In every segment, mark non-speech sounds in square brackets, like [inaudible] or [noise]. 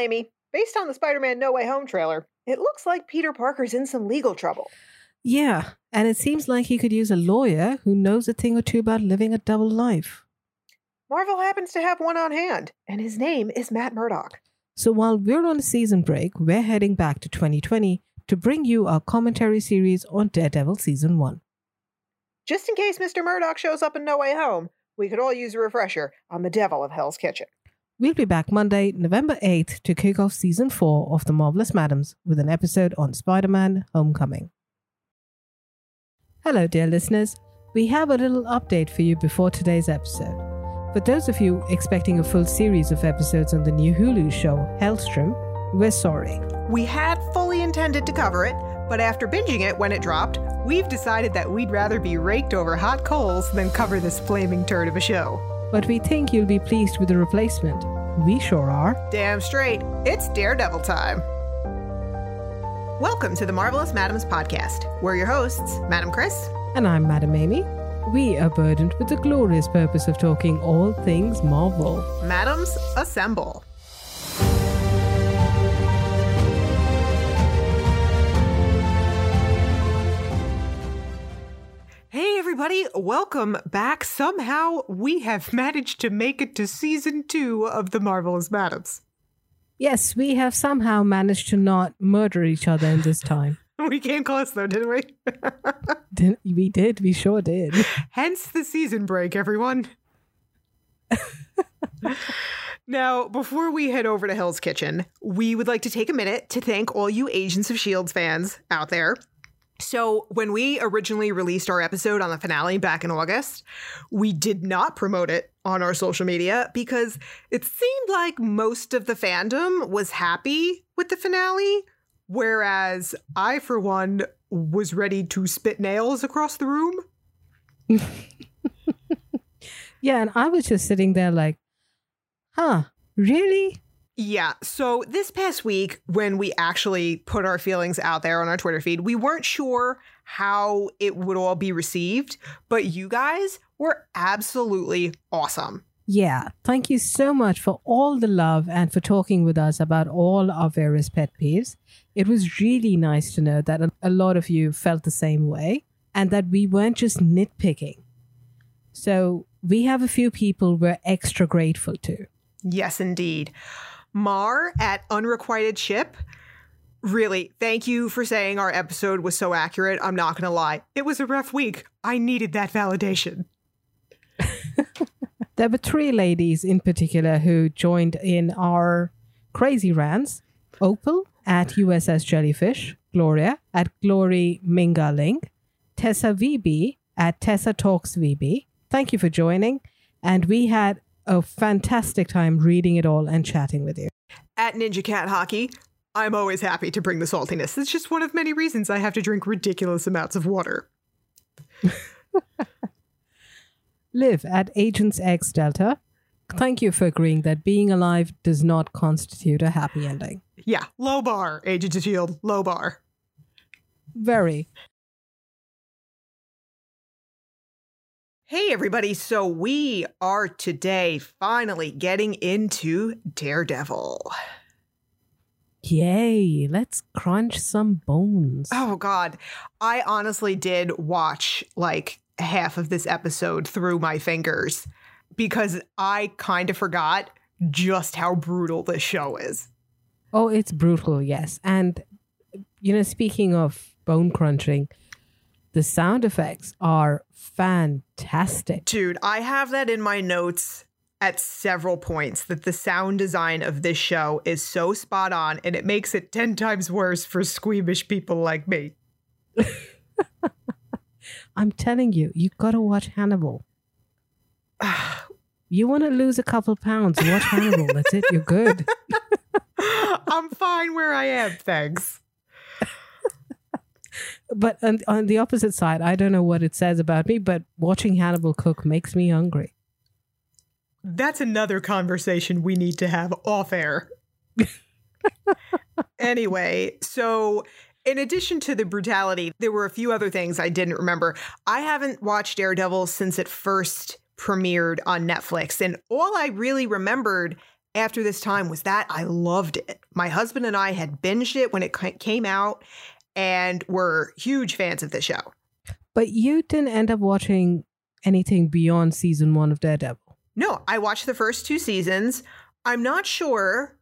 Amy. Based on the Spider Man No Way Home trailer, it looks like Peter Parker's in some legal trouble. Yeah, and it seems like he could use a lawyer who knows a thing or two about living a double life. Marvel happens to have one on hand, and his name is Matt Murdock. So while we're on a season break, we're heading back to 2020 to bring you our commentary series on Daredevil Season 1. Just in case Mr. Murdock shows up in No Way Home, we could all use a refresher on the devil of Hell's Kitchen. We'll be back Monday, November 8th to kick off Season 4 of The Marvelous Madames with an episode on Spider Man Homecoming. Hello, dear listeners. We have a little update for you before today's episode. For those of you expecting a full series of episodes on the new Hulu show, Helstrom, we're sorry. We had fully intended to cover it, but after binging it when it dropped, we've decided that we'd rather be raked over hot coals than cover this flaming turd of a show. But we think you'll be pleased with the replacement. We sure are. Damn straight, it's Daredevil time. Welcome to the Marvelous Madames podcast. We're your hosts, Madam Chris. And I'm Madam Amy. We are burdened with the glorious purpose of talking all things Marvel. Madams, assemble. Hey, everybody, welcome back. Somehow we have [laughs] managed to make it to season two of The Marvelous Madames. Yes, we have somehow managed to not murder each other in this time. [laughs] We came close though, didn't we? [laughs] Didn't, we did, we sure did. Hence the season break, everyone. now, before we head over to Hell's Kitchen, we would like to take a minute to thank all you Agents of S.H.I.E.L.D. fans out there. So, when we originally released our episode on the finale back in August, we did not promote it on our social media because it seemed like most of the fandom was happy with the finale, whereas I, for one, was ready to spit nails across the room. [laughs] Yeah, and I was just sitting there like, huh, really? Yeah. So this past week, when we actually put our feelings out there on our Twitter feed, we weren't sure how it would all be received, but you guys were absolutely awesome. Yeah, thank you so much for all the love and for talking with us about all our various pet peeves. It was really nice to know that a- a lot of you felt the same way and that we weren't just nitpicking. So we have a few people we're extra grateful to. Yes, indeed. Mar at Unrequited Ship. Really, thank you for saying our episode was so accurate. I'm not going to lie. It was a rough week. I needed that validation. [laughs] There were three ladies in particular who joined in our crazy rants Opal at USS Jellyfish, Gloria at Glory Mingaling, Tessa VB at Tessa Talks VB. Thank you for joining. And we had a fantastic time reading it all and chatting with you. At Ninja Cat Hockey, I'm always happy to bring the saltiness. It's just one of many reasons I have to drink ridiculous amounts of water. [laughs] Live at Agents X Delta. Thank you for agreeing that being alive does not constitute a happy ending. Yeah, low bar, Agents of S.H.I.E.L.D., low bar. Very. Hey, everybody. So we are today finally getting into Daredevil. Yay, let's crunch some bones. Oh, God. I honestly did watch like half of this episode through my fingers because I kind of forgot just how brutal this show is. Oh, it's brutal, yes. And, you know, speaking of bone crunching, the sound effects are fantastic. Dude, I have that in my notes at several points that the sound design of this show is so spot on and it makes it 10 times worse for squeamish people like me. [laughs] I'm telling you, you gotta watch Hannibal. [sighs] You want to lose a couple pounds, watch Hannibal. That's it, you're good. [laughs] I'm fine where I am, thanks. But on, on the opposite side, I don't know what it says about me, but watching Hannibal cook makes me hungry. That's another conversation we need to have off air. [laughs] anyway, so in addition to the brutality, there were a few other things I didn't remember. I haven't watched Daredevil since it first premiered on Netflix, and all I really remembered after this time was that I loved it. My husband and I had binged it when it came out and were huge fans of the show. But you didn't end up watching anything beyond season one of Daredevil. No, I watched the first two seasons. I'm not sure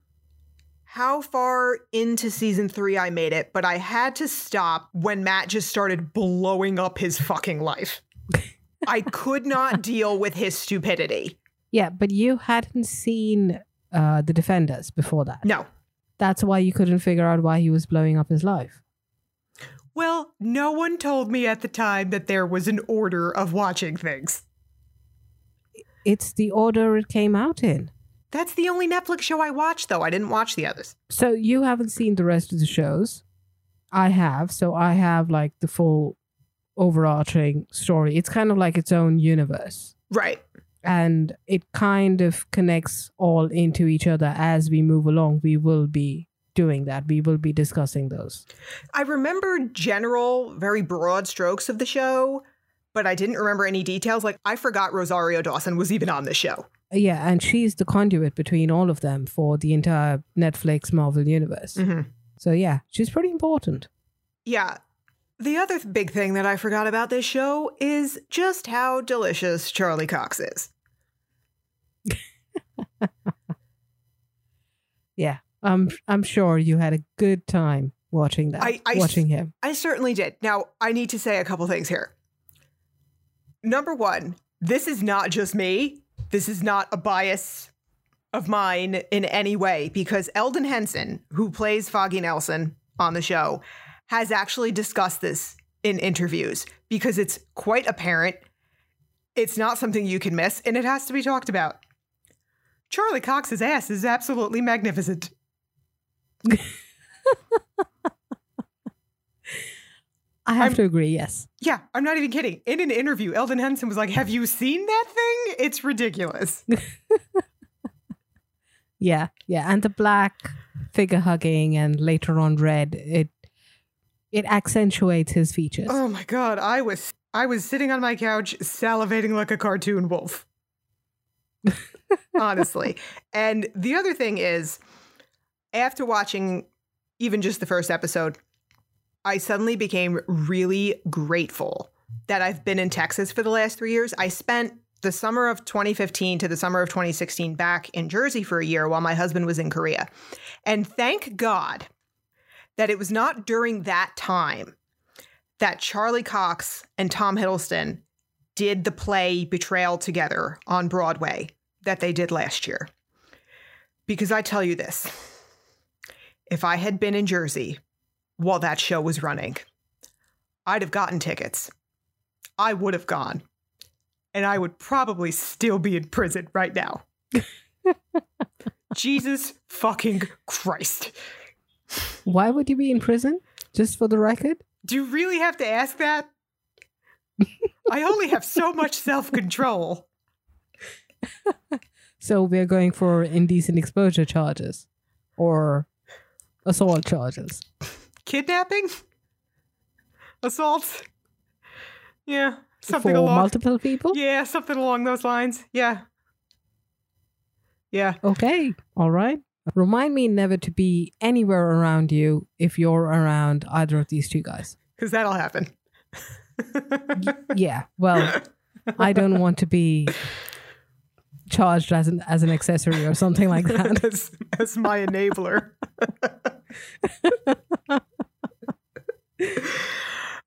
how far into season three I made it, but I had to stop when Matt just started blowing up his fucking life. [laughs] I could not deal with his stupidity. Yeah, but you hadn't seen uh, the Defenders before that. No. That's why you couldn't figure out why he was blowing up his life. Well, no one told me at the time that there was an order of watching things. It's the order it came out in. That's the only Netflix show I watched, though. I didn't watch the others. So you haven't seen the rest of the shows. I have, so I have like the full overarching story. It's kind of like its own universe. Right. And it kind of connects all into each other as we move along. We will be doing that. We will be discussing those. I remember general, very broad strokes of the show, but I didn't remember any details. Like, I forgot Rosario Dawson was even on the show. Yeah, and she's the conduit between all of them for the entire Netflix Marvel universe. Mm-hmm. So yeah, she's pretty important. Yeah. The other big thing that I forgot about this show is just how delicious Charlie Cox is. [laughs] Yeah, I'm I'm sure you had a good time watching that. I- I watching him. I certainly did. Now, I need to say a couple things here. Number one, this is not just me. This is not a bias of mine in any way because Elden Henson, who plays Foggy Nelson on the show, has actually discussed this in interviews because it's quite apparent. It's not something you can miss and it has to be talked about. Charlie Cox's ass is absolutely magnificent. [laughs] I have I'm- to agree. Yes. Yeah, I'm not even kidding. In an interview, Elden Henson was like, Have you seen that thing? It's ridiculous. [laughs] Yeah, yeah, and the black figure hugging, and later on red. It it accentuates his features. Oh my god, I was I was sitting on my couch salivating like a cartoon wolf. [laughs] Honestly. And the other thing is after watching even just the first episode, I suddenly became really grateful that I've been in Texas for the last 3 years. I spent the summer of 2015 to the summer of 2016 back in Jersey for a year while my husband was in Korea. And thank God that it was not during that time that Charlie Cox and Tom Hiddleston did the play Betrayal together on Broadway that they did last year. Because I tell you this if I had been in Jersey while that show was running, I'd have gotten tickets. I would have gone. And I would probably still be in prison right now. [laughs] Jesus fucking Christ. Why would you be in prison? Just for the record? Do you really have to ask that? [laughs] I only have so much self control. [laughs] So we're going for indecent exposure charges or assault charges. Kidnapping? Assault? Yeah, something for along. multiple people? yeah, something along those lines. Yeah. Yeah. Okay, all right. Remind me never to be anywhere around you if you're around either of these two guys. Because that'll happen. Yeah, well, I don't want to be charged as an as an accessory or something like that. [laughs] as, as my enabler. [laughs] [laughs]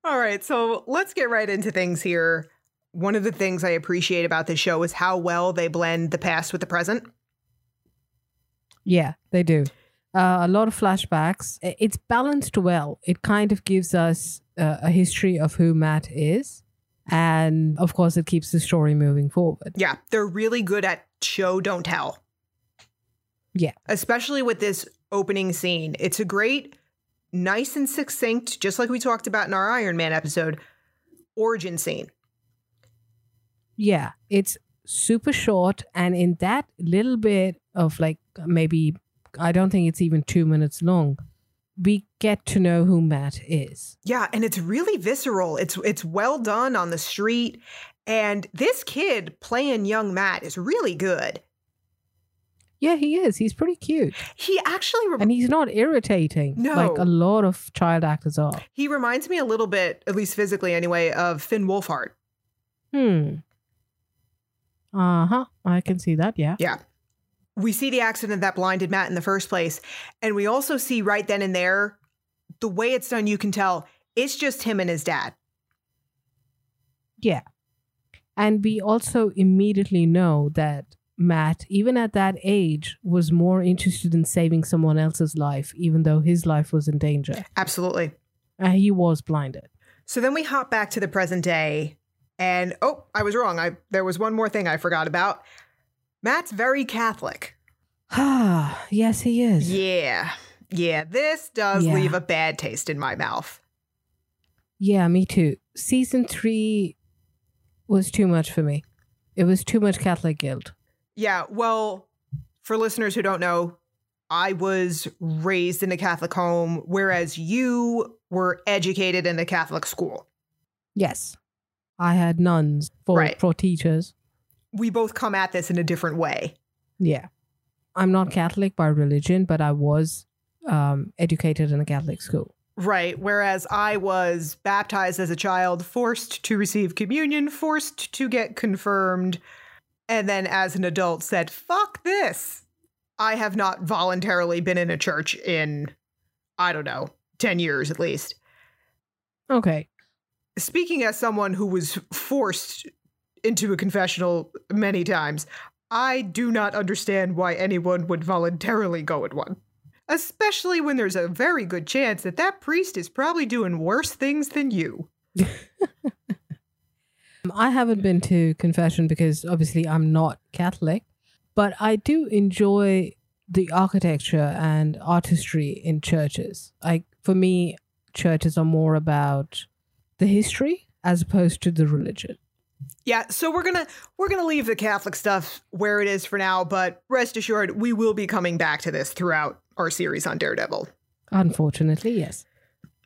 All right, so let's get right into things here. One of the things I appreciate about this show is how well they blend the past with the present. Yeah, they do. Uh, a lot of flashbacks. It's balanced well. It kind of gives us uh, a history of who Matt is. And of course, it keeps the story moving forward. Yeah, they're really good at show, don't tell. Yeah. Especially with this opening scene. It's a great, nice and succinct, just like we talked about in our Iron Man episode, origin scene. Yeah, it's super short. And in that little bit of like maybe, I don't think it's even two minutes long, we get to know who Matt is. Yeah, and it's really visceral. It's it's well done on the street. And this kid playing young Matt is really good. Yeah, he is. He's pretty cute. He actually rem- And he's not irritating No. like a lot of child actors are. he reminds me a little bit, at least physically anyway, of Finn Wolfhard. Hmm. Uh huh. I can see that. Yeah. Yeah. We see the accident that blinded Matt in the first place. And we also see right then and there, the way it's done, you can tell it's just him and his dad. Yeah. And we also immediately know that Matt, even at that age, was more interested in saving someone else's life, even though his life was in danger. Absolutely. Uh, he was blinded. So then we hop back to the present day. And oh, I was wrong. I there was one more thing I forgot about. Matt's very Catholic. Ah, [sighs] yes, he is. Yeah. Yeah, this does Yeah. leave a bad taste in my mouth. Yeah, me too. Season three was too much for me. It was too much Catholic guilt. Yeah, well, for listeners who don't know, I was raised in a Catholic home, whereas you were educated in a Catholic school. Yes. I had nuns for, Right. for teachers. We both come at this in a different way. Yeah. I'm not Catholic by religion, but I was um, educated in a Catholic school. Right. Whereas I was baptized as a child, forced to receive communion, forced to get confirmed, and then as an adult said, fuck this. I have not voluntarily been in a church in, I don't know, 10 years at least. Okay. Speaking as someone who was forced into a confessional many times, I do not understand why anyone would voluntarily go in one. Especially when there's a very good chance that that priest is probably doing worse things than you. [laughs] I haven't been to confession because obviously I'm not Catholic, but I do enjoy the architecture and artistry in churches. Like for me, churches are more about the history as opposed to the religion. Yeah, so we're gonna we're gonna leave the Catholic stuff where it is for now, but rest assured we will be coming back to this throughout our series on Daredevil. Unfortunately, yes.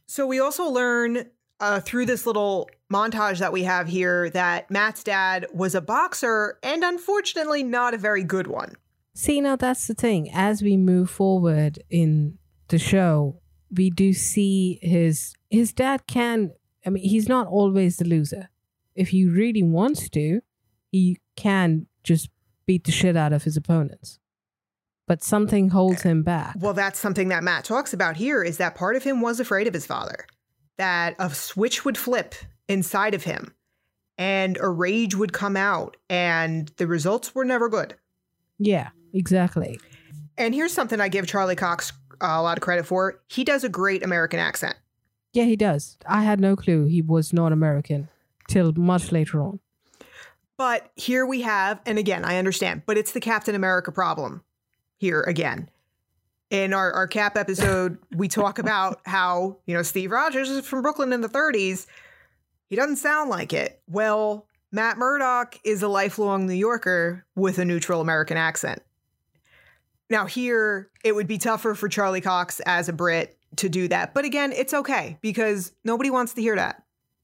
So we also learn uh, through this little montage that we have here that Matt's dad was a boxer and unfortunately not a very good one. See, now that's the thing. As we move forward in the show, we do see his his dad can. I mean, he's not always the loser. If he really wants to, he can just beat the shit out of his opponents. But something holds him back. Well, that's something that Matt talks about here is that part of him was afraid of his father, that a switch would flip inside of him and a rage would come out, and the results were never good. Yeah, exactly. And here's something I give Charlie Cox uh, a lot of credit for. He does a great American accent. Yeah, he does. I had no clue he was not American till much later on. But here we have, and again, I understand, but it's the Captain America problem here again. In our, our Cap episode, we talk about how, you know, Steve Rogers is from Brooklyn in the 30s. He doesn't sound like it. Well, Matt Murdock is a lifelong New Yorker with a neutral American accent. Now, here, it would be tougher for Charlie Cox as a Brit to do that. But again, it's okay because nobody wants to hear that.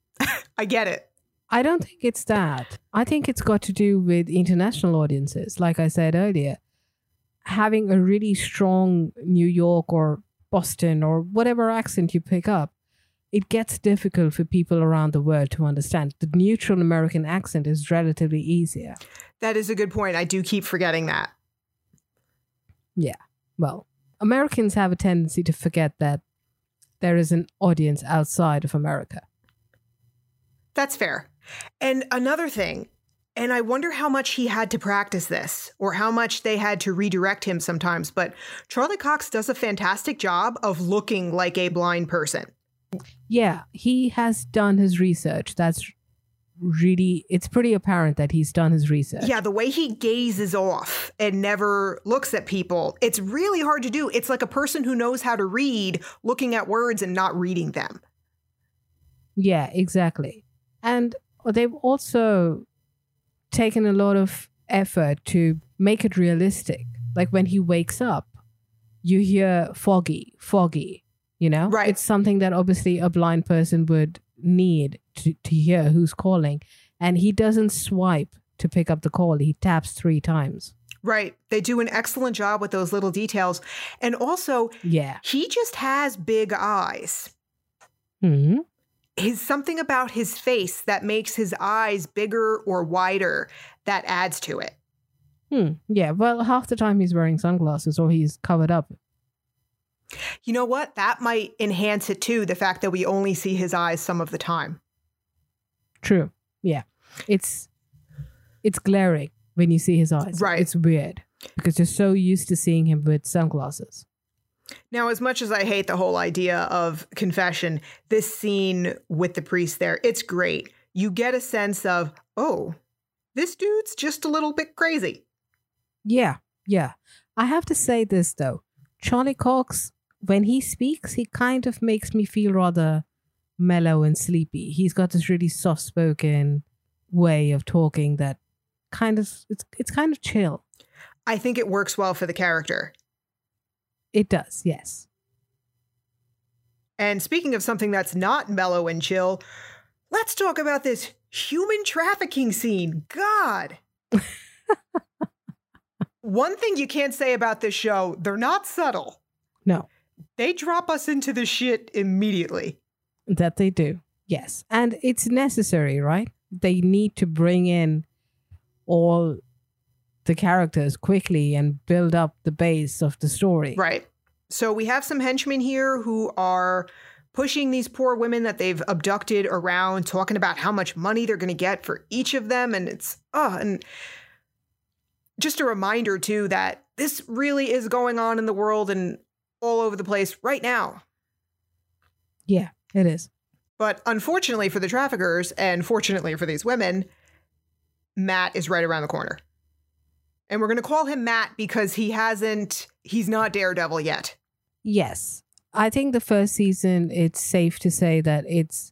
[laughs] I get it. I don't think it's that. I think it's got to do with international audiences. Like I said earlier, having a really strong New York or Boston or whatever accent you pick up, it gets difficult for people around the world to understand. The neutral American accent is relatively easier. That is a good point. I do keep forgetting that. Yeah. Well, Americans have a tendency to forget that there is an audience outside of America. That's fair. And another thing, and I wonder how much he had to practice this or how much they had to redirect him sometimes, but Charlie Cox does a fantastic job of looking like a blind person. Yeah, he has done his research. That's really, it's pretty apparent that he's done his research. Yeah, the way he gazes off and never looks at people, it's really hard to do. It's like a person who knows how to read looking at words and not reading them. Yeah, exactly. And they've also taken a lot of effort to make it realistic. Like when he wakes up, you hear foggy, foggy, you know? Right. It's something that obviously a blind person would need to, to hear who's calling. And he doesn't swipe to pick up the call, he taps three times. Right. They do an excellent job with those little details. And also, Yeah. he just has big eyes. hmm His something about his face that makes his eyes bigger or wider that adds to it. Hmm. Yeah. Well, half the time he's wearing sunglasses or he's covered up. You know what? That might enhance it too, the fact that we only see his eyes some of the time. True. Yeah. It's it's glaring when you see his eyes. Right. It's weird because you're so used to seeing him with sunglasses. Now, as much as I hate the whole idea of confession, this scene with the priest there, it's great. You get a sense of, oh, this dude's just a little bit crazy. Yeah. Yeah. I have to say this though. Charlie Cox, when he speaks, he kind of makes me feel rather mellow and sleepy. He's got this really soft spoken way of talking that kind of it's it's kind of chill. I think it works well for the character. It does, yes. And speaking of something that's not mellow and chill, let's talk about this human trafficking scene. God. [laughs] One thing you can't say about this show, they're not subtle. No. They drop us into the shit immediately. That they do. Yes. And it's necessary, right? They need to bring in all the characters quickly and build up the base of the story. Right. So we have some henchmen here who are pushing these poor women that they've abducted around, talking about how much money they're going to get for each of them. And it's, oh, and just a reminder, too, that this really is going on in the world and all over the place right now. Yeah, it is. But unfortunately for the traffickers, and fortunately for these women, Matt is right around the corner. And we're going to call him Matt because he hasn't, he's not Daredevil yet. Yes. I think the first season, it's safe to say that it's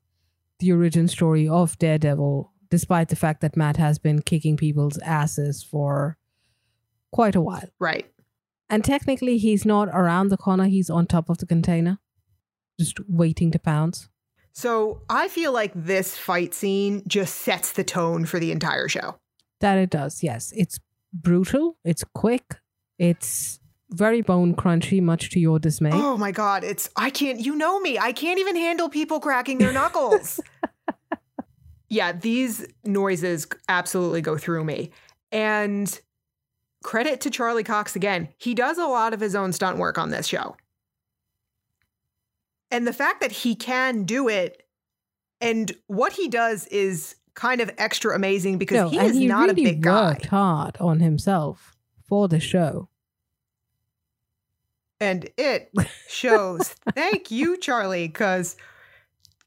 the origin story of Daredevil, despite the fact that Matt has been kicking people's asses for quite a while. Right. And technically, he's not around the corner, he's on top of the container, just waiting to pounce. So I feel like this fight scene just sets the tone for the entire show. That it does, yes. It's brutal, it's quick, it's very bone crunchy, much to your dismay. Oh my God. It's, I can't, you know me. I can't even handle people cracking their knuckles. [laughs] yeah, these noises absolutely go through me. And credit to Charlie Cox again. He does a lot of his own stunt work on this show. And the fact that he can do it and what he does is kind of extra amazing because No, he is he not really a big guy. worked hard on himself for the show. And it shows. [laughs] Thank you, Charlie, because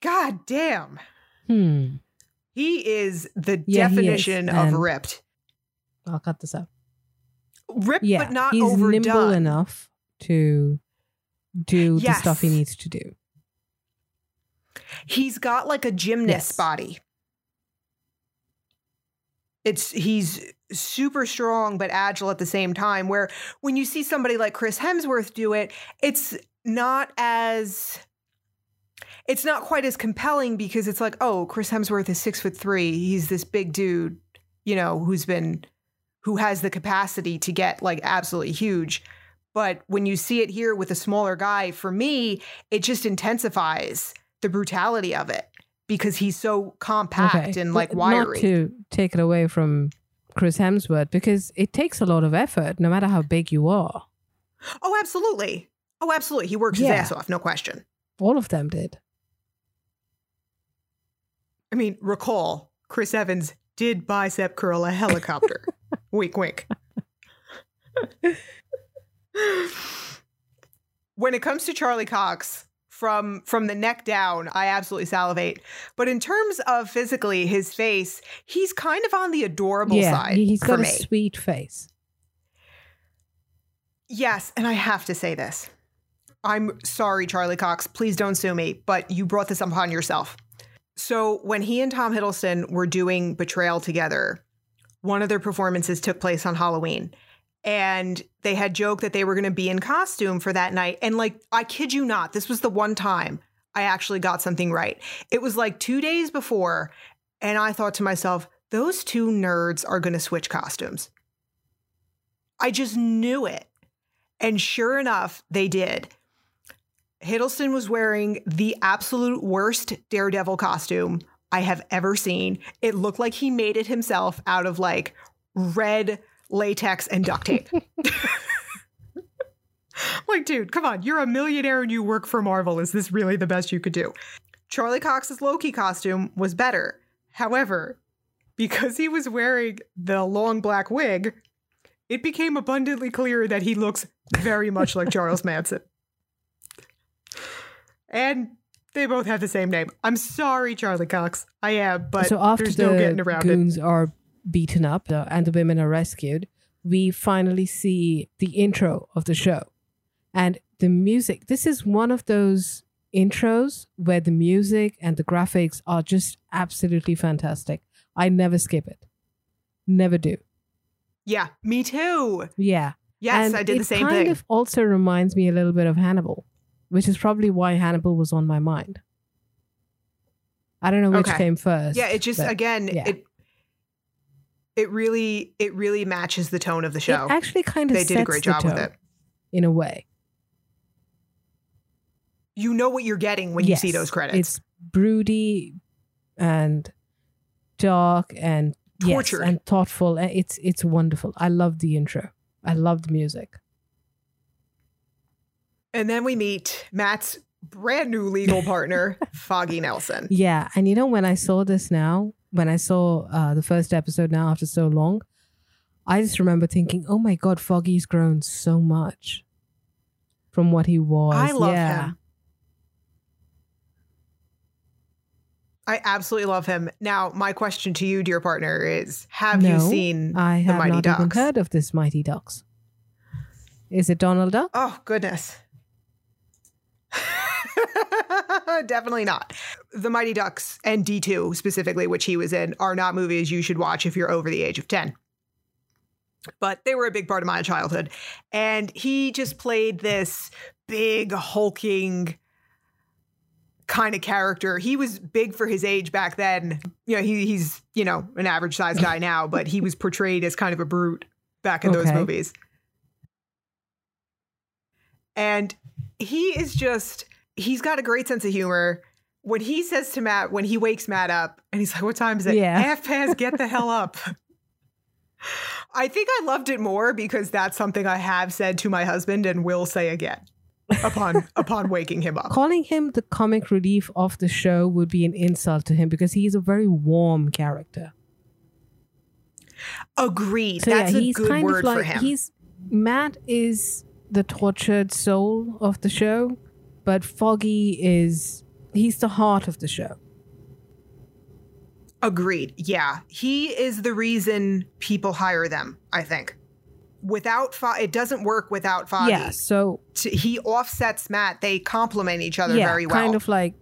god damn, Hmm. he is the Yeah, he is, definition of ripped. I'll cut this out. Ripped, Yeah, but not he's overdone. nimble enough to do the stuff he needs to do. He's got like a gymnast Yes. body. It's he's super strong but agile at the same time. Where when you see somebody like Chris Hemsworth do it, it's not as it's not quite as compelling because it's like, oh, Chris Hemsworth is six foot three. He's this big dude, you know, who's been who has the capacity to get like absolutely huge. But when you see it here with a smaller guy, for me, it just intensifies the brutality of it because he's so compact and like But wiry. Not to take it away from Chris Hemsworth because it takes a lot of effort, no matter how big you are. oh, absolutely. Oh, absolutely. He works Yeah. his ass off, no question. All of them did. I mean, recall Chris Evans did bicep curl a helicopter. [laughs] wink, wink. when it comes to Charlie Cox, from from the neck down, I absolutely salivate. But in terms of physically, his face, he's kind of on the adorable yeah, side he- he's got a me. sweet face. Yes, and I have to say this. I'm sorry, Charlie Cox. Please don't sue me, but you brought this upon yourself. So, when he and Tom Hiddleston were doing Betrayal together, one of their performances took place on Halloween. And they had joked that they were going to be in costume for that night. And, like, I kid you not, this was the one time I actually got something right. It was like two days before. And I thought to myself, those two nerds are going to switch costumes. I just knew it. And sure enough, they did. Hiddleston was wearing the absolute worst Daredevil costume I have ever seen. It looked like he made it himself out of like red latex and duct tape. [laughs] [laughs] like, dude, come on. You're a millionaire and you work for Marvel. Is this really the best you could do? Charlie Cox's Loki costume was better. However, because he was wearing the long black wig, it became abundantly clear that he looks very much like Charles [laughs] Manson. And they both have the same name. I'm sorry, Charlie Cox. I am, but so after there's the no getting around it. goons are beaten up uh, and the women are rescued, we finally see the intro of the show. And the music, this is one of those intros where the music and the graphics are just absolutely fantastic. I never skip it. Never do. Yeah, me too. Yeah. Yes, and I did the same kind thing. of also reminds me a little bit of Hannibal, which is probably why Hannibal was on my mind. I don't know which Okay. came first. yeah, it just again yeah. it it really it really matches the tone of the show. It actually kind of They did a great job with it. in a way. You know what you're getting when you see those credits. It's broody and dark and yes, and thoughtful. and It's it's wonderful. I love the intro. I love the music. and then we meet Matt's brand new legal partner, [laughs] Foggy Nelson. Yeah, and you know when I saw this now, when I saw uh, the first episode now after so long, I just remember thinking, "Oh my god, Foggy's grown so much from what he was." I love yeah. him. I absolutely love him. Now, my question to you, dear partner, is have you seen I the have Mighty not even heard of this Mighty Ducks. Is it Donald Duck? Oh, goodness. [laughs] Definitely not. The Mighty Ducks and D2 specifically, which he was in, are not movies you should watch if you're over the age of 10. But they were a big part of my childhood. And he just played this big, hulking kind of character. He was big for his age back then. You know, he, he's, you know, an average sized guy [laughs] now, but he was portrayed as kind of a brute back in those movies. And he is just, he's got a great sense of humor. When he says to Matt, when he wakes Matt up and he's like, What time is it? Yeah. Half past, get the hell up. [laughs] I think I loved it more because that's something I have said to my husband and will say again upon [laughs] upon waking him up. Calling him the comic relief of the show would be an insult to him because he's a very warm character. Agreed. So that's yeah, a he's good kind word of like for him. he's Matt is the tortured soul of the show, but Foggy is he's the heart of the show. Agreed. Yeah. He is the reason people hire them, I think. Without Fo- it doesn't work without Foggy. Yeah, so T- He offsets Matt. They complement each other yeah, very well. kind of like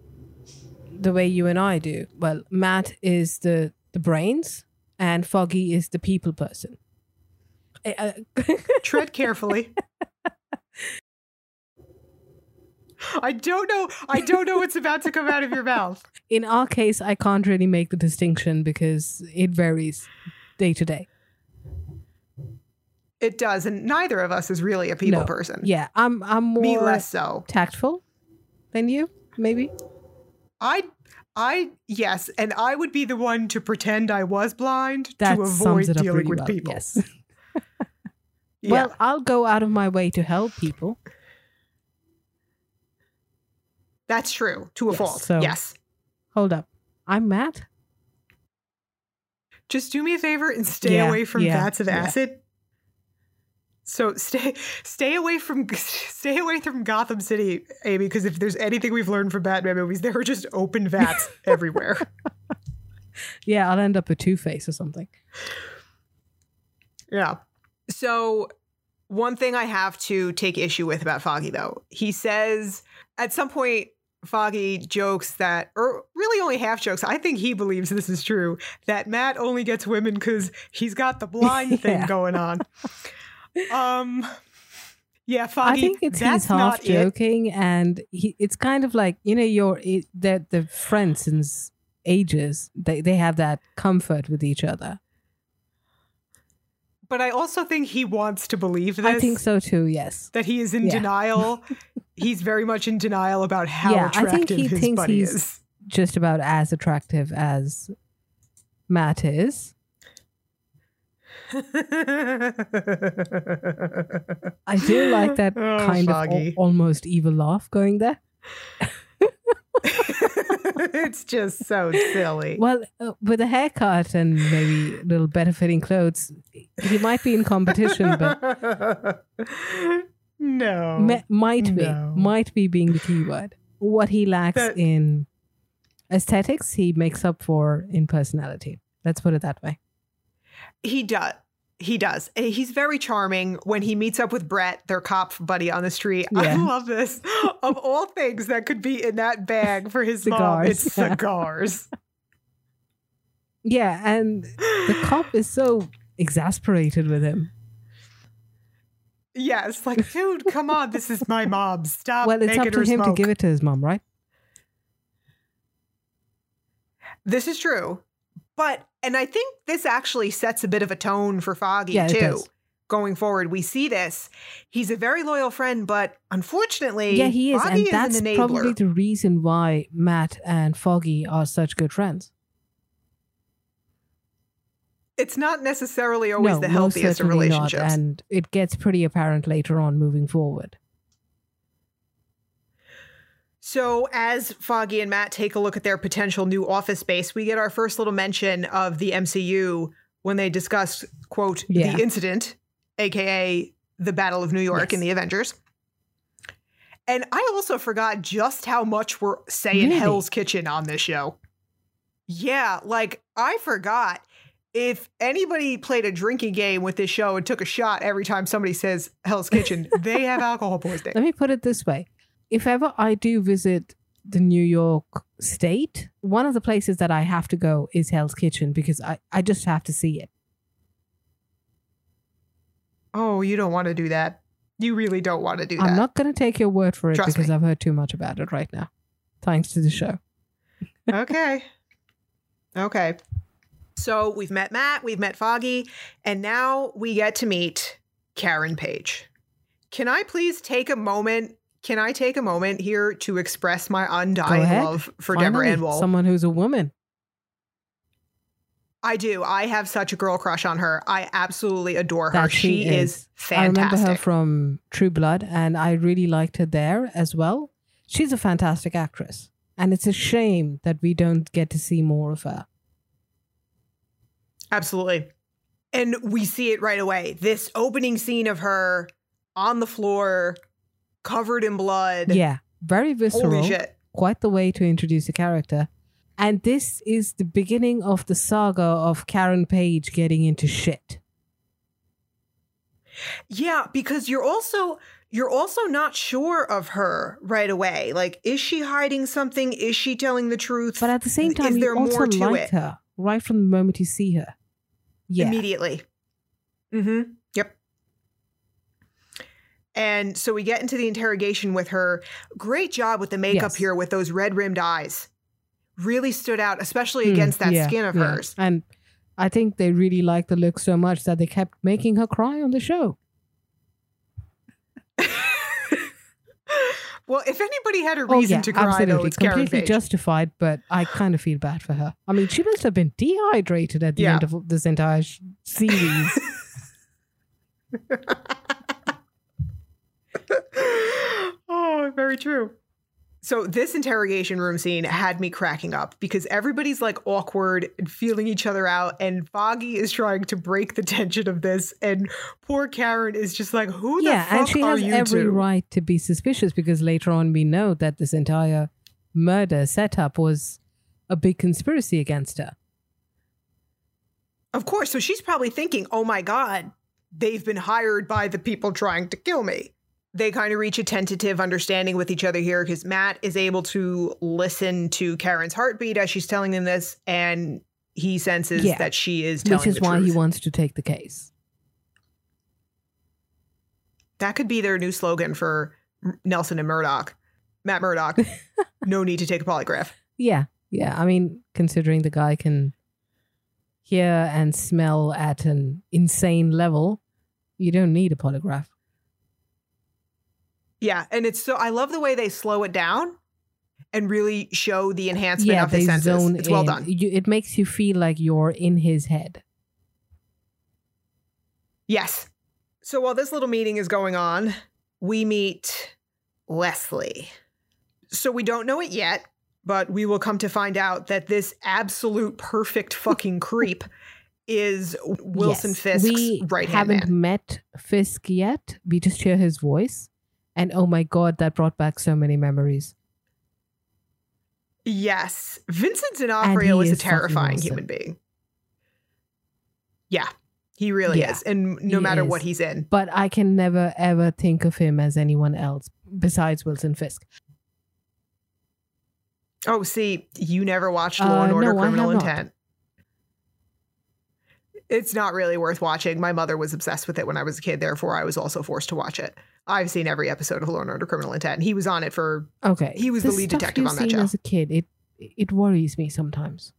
the way you and I do. Well, Matt is the the brains, and Foggy is the people person. Uh, [laughs] Tread carefully. [laughs] [laughs] I don't know. I don't know what's about to come out of your mouth. [laughs] in our case, I can't really make the distinction because it varies day to day. It does, and neither of us is really a people No. person. Yeah, I'm I'm more Me less so. tactful than you, maybe. I, I yes, and I would be the one to pretend I was blind That to avoid sums it up dealing with well. people. Yes. [laughs] Yeah. Well, I'll go out of my way to help people. That's true to a Yes, fault. so- yes. Hold up. I'm Matt. Just do me a favor and stay Yeah, away from yeah, vats of yeah. acid. So stay stay away from [laughs] stay away from Gotham City, Amy, because if there's anything we've learned from Batman movies, there are just open vats [laughs] everywhere. Yeah, I'll end up a Two Face or something. Yeah. So, one thing I have to take issue with about Foggy, though, he says at some point, Foggy jokes that, or really only half jokes, I think he believes this is true, that Matt only gets women because he's got the blind thing going on. [laughs] Um, yeah, Foggy. I think it's that's he's half not it. joking, and he, it's kind of like you know your the the friends since ages. They they have that comfort with each other. but I also think he wants to believe this. I think so too. Yes. That he is in Yeah. denial. [laughs] he's very much in denial about how Yeah, I think attractive he his thinks buddy he's- is. Just about as attractive as Matt is. I do like that [laughs] Oh, kind of Foggy. al- almost evil laugh going there. [laughs] it's just so silly. Well, uh, with a haircut and maybe a little better fitting clothes, he might be in competition, but [laughs] no. ma- might be, no. might be being the key word. What he lacks That- in aesthetics, he makes up for in personality. Let's put it that way. He does. He does. Eh, He's very charming when he meets up with Brett, their cop buddy on the street. I love this. [laughs] of all things that could be in that bag for his mom, Cigars. it's cigars. Yeah, and the cop is so exasperated with him. Yes, like, dude, come on. This is my mom. Stop well, it's making up to her him smoke. to give it to his mom, right? This is true. But, and I think this actually sets a bit of a tone for Foggy, Yeah, it too. does. Going forward, we see this. He's a very loyal friend, but unfortunately, Yeah, he is, Foggy and is that's an probably the reason why Matt and Foggy are such good friends. It's not necessarily always no, the healthiest of relationships. not, and it gets pretty apparent later on moving forward. So, as Foggy and Matt take a look at their potential new office space, we get our first little mention of the MCU when they discuss, quote, Yeah. the incident, aka the Battle of New York Yes. in the Avengers. And I also forgot just how much we're saying Really? Hell's Kitchen on this show. Yeah, like I forgot. If anybody played a drinking game with this show and took a shot every time somebody says Hell's Kitchen, [laughs] they have alcohol poisoning. Let me put it this way. If ever I do visit the New York state, one of the places that I have to go is Hell's Kitchen because I, I just have to see it. Oh, you don't want to do that. You really don't want to do that. I'm not going to take your word for it Trust because me. I've heard too much about it right now. Thanks to the show. okay. [laughs] Okay. So we've met Matt, we've met Foggy, and now we get to meet Karen Page. Can I please take a moment? Can I take a moment here to express my undying love for Deborah Finally, Ann Woll? Someone who's a woman. I do. I have such a girl crush on her. I absolutely adore her. That she, she is. is. fantastic. I remember her from True Blood, and I really liked her there as well. She's a fantastic actress, and it's a shame that we don't get to see more of her. Absolutely. And we see it right away. This opening scene of her on the floor, covered in blood. Yeah, very visceral. Holy shit. Quite the way to introduce a character. And this is the beginning of the saga of Karen Page getting into shit. Yeah, because you're also you're also not sure of her right away. Like, is she hiding something? Is she telling the truth? But at the same time, is there you also more to like it? her right from the moment you see her. Yeah. Immediately. Mm-hmm. Yep. And so we get into the interrogation with her. Great job with the makeup Yes. here with those red rimmed eyes. Really stood out, especially Hmm, against that yeah, skin of yeah. hers. And I think they really liked the look so much that they kept making her cry on the show. Well, if anybody had a Oh, reason yeah, to cry, absolutely. though, it's Karen Completely Page. justified, but I kind of feel bad for her. I mean, she must have been dehydrated at the Yeah. end of this entire series. [laughs] [laughs] [laughs] oh, very true. So this interrogation room scene had me cracking up because everybody's like awkward and feeling each other out, and Foggy is trying to break the tension of this, and poor Karen is just like, "Who the yeah, fuck and she are has you every two?" right to be suspicious because later on we know that this entire murder setup was a big conspiracy against her. Of course. So she's probably thinking, "Oh my god, they've been hired by the people trying to kill me." They kind of reach a tentative understanding with each other here because Matt is able to listen to Karen's heartbeat as she's telling him this, and he senses Yeah. that she is telling Which is why truth. he wants to take the case. That could be their new slogan for Nelson and Murdock. Matt Murdock, [laughs] no need to take a polygraph. Yeah, yeah. I mean, considering the guy can hear and smell at an insane level, you don't need a polygraph. Yeah, and it's so I love the way they slow it down and really show the enhancement yeah, of his they senses. It's well in. done. You, it makes you feel like you're in his head. Yes. So while this little meeting is going on, we meet Wesley. So we don't know it yet, but we will come to find out that this absolute perfect fucking [laughs] creep is Wilson Yes, Fisk's we right hand haven't man. met Fisk yet. We just hear his voice, and oh my god, that brought back so many memories. Yes. Vincent D'Onofrio is a terrifying awesome. human being. Yeah, he really Yeah, is. And no matter is. what he's in. But I can never ever think of him as anyone else besides Wilson Fisk. Oh, see, you never watched Law Uh, and Order no, Criminal not. Intent. It's not really worth watching. My mother was obsessed with it when I was a kid, therefore I was also forced to watch it. I've seen every episode of Law and Order Criminal Intent. And He was on it for Okay, He was the The lead detective on that seen show. As a kid, it it worries me sometimes.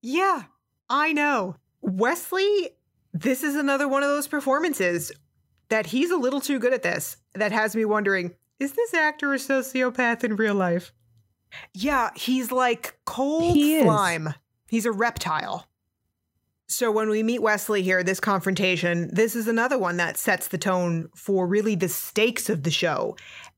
Yeah, I know. Wesley, this is another one of those performances that he's a little too good at this that has me wondering is this actor a sociopath in real life? Yeah, he's like cold He is. slime. He's a reptile. So when we meet Wesley here, this confrontation, this is another one that sets the tone for really the stakes of the show.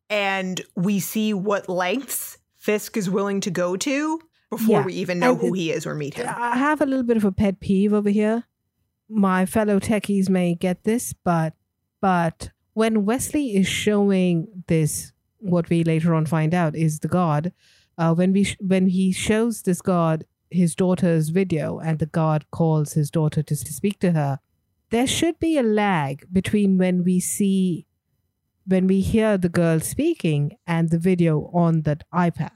And we see what lengths Fisk is willing to go to before Yeah, we even know and who he is or meet him. I have a little bit of a pet peeve over here. My fellow techies may get this, but but when Wesley is showing this, what we later on find out is the god. Uh, when we sh- when he shows this god his daughter's video, and the guard calls his daughter to speak to her, there should be a lag between when we see when we hear the girl speaking and the video on that iPad.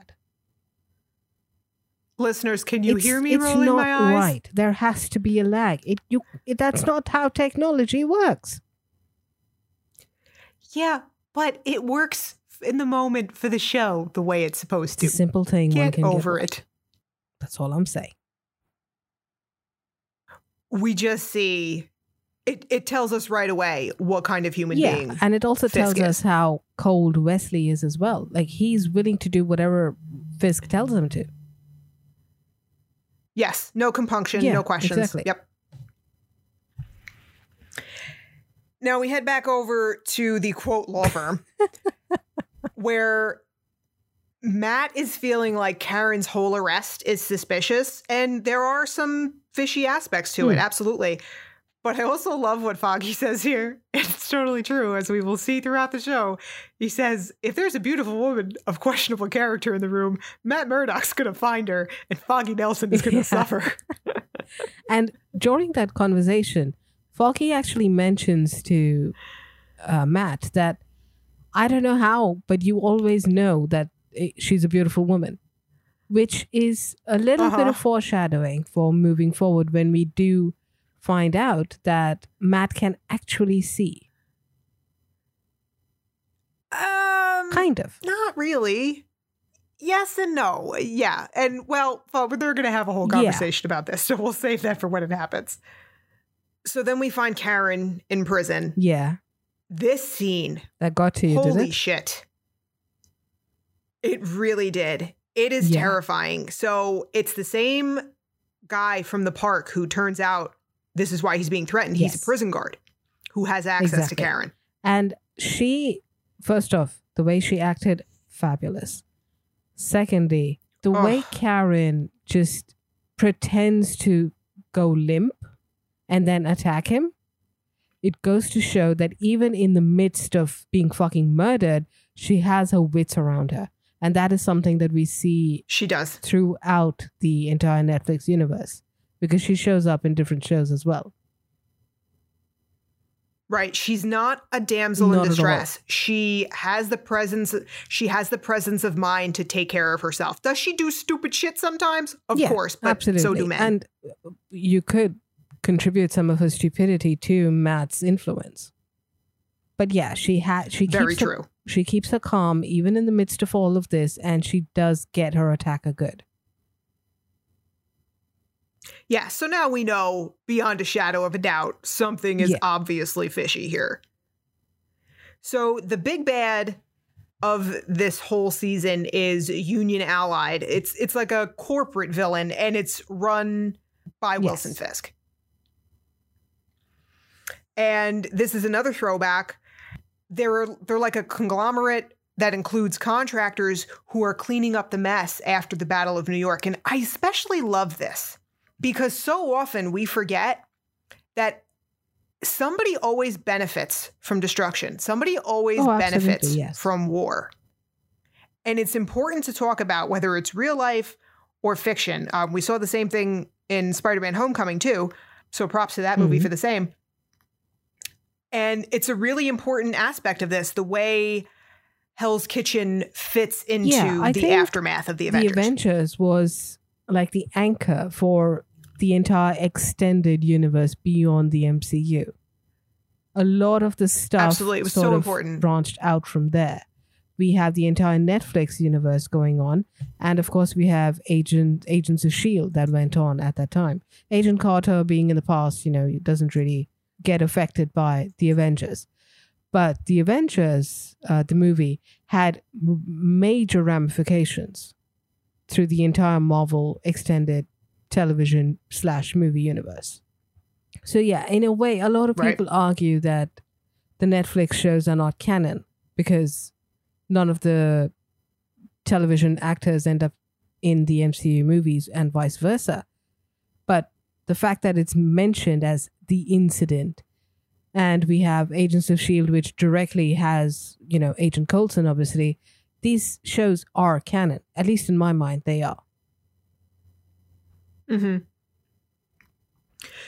Listeners, can you It's- hear me it's rolling not my eyes? right. There has to be a lag. It you it, that's uh. not how technology works. Yeah, but it works in the moment for the show the way it's supposed It's a to. simple thing one Get can over get it. That's all I'm saying. We just see it. It tells us right away what kind of human yeah, being. and it also Fisk tells is. us how cold Wesley is as well. Like he's willing to do whatever Fisk tells him to. Yes, no compunction, Yeah, no questions. exactly. Yep. Now we head back over to the quote law firm [laughs] where Matt is feeling like Karen's whole arrest is suspicious, and there are some fishy aspects to it, Hmm. absolutely. But I also love what Foggy [laughs] says here. It's totally true, as we will see throughout the show. He says, if there's a beautiful woman of questionable character in the room, Matt Murdock's going to find her, and Foggy Nelson is going [laughs] to Yeah. suffer. [laughs] And during that conversation, Foggy actually mentions to uh, Matt that I don't know how, but you always know that she's a beautiful woman, which is a little bit Uh-huh. of foreshadowing for moving forward when we do find out that Matt can actually see. Um, Kind of. Not really. Yes and no. Yeah. And well, they're going to have a whole Yeah. conversation about this, so we'll save that for when it happens. So then we find Karen in prison. Yeah. This scene, That got to you, did holy it? shit. It really did. It is Yeah. terrifying. So it's the same guy from the park who turns out this is why he's being threatened. He's Yes. a prison guard who has access to Karen. And she, first off, the way she acted, fabulous. Secondly, the way Karen just pretends to go limp and then attack him, it goes to show that even in the midst of being fucking murdered, she has her wits around her. And that is something that we see She does. throughout the entire Netflix universe because she shows up in different shows as well. Right. She's not a damsel Not in distress. She has the presence she has the presence of mind to take care of herself. Does she do stupid shit sometimes? Of Yeah, course, but Absolutely. so do men. And you could contribute some of her stupidity to Matt's influence. But yeah, she had she Very keeps her, true. She keeps her calm even in the midst of all of this, and she does get her attacker good. Yeah, so now we know beyond a shadow of a doubt something is Yeah. obviously fishy here. So the big bad of this whole season is Union Allied. It's it's like a corporate villain and it's run by Wilson Yes. Fisk. And this is another throwback. They're they're like a conglomerate that includes contractors who are cleaning up the mess after the Battle of New York. And I especially love this because so often we forget that somebody always benefits from destruction. Somebody always Oh, benefits yes. from war. And it's important to talk about whether it's real life or fiction. Um, we saw the same thing in Spider Man Homecoming, too. So props to that movie Mhm. for the same. And it's a really important aspect of this the way Hell's Kitchen fits into Yeah, the aftermath of the Avengers. The Avengers was like the anchor for the entire extended universe beyond the MCU. A lot of the stuff Absolutely, it was sort so important. branched out from there. We have the entire Netflix universe going on, and of course we have Agent Agents of Shield that went on at that time. Agent Carter being in the past, you know, doesn't really get affected by the Avengers. But the Avengers, uh, the movie, had major ramifications through the entire Marvel extended television slash movie universe. So yeah, in a way, a lot of Right. people argue that the Netflix shows are not canon because none of the television actors end up in the MCU movies and vice versa. But the fact that it's mentioned as the incident and we have Agents of Shield which directly has, you know, Agent Coulson obviously, these shows are canon. At least in my mind they are. hmm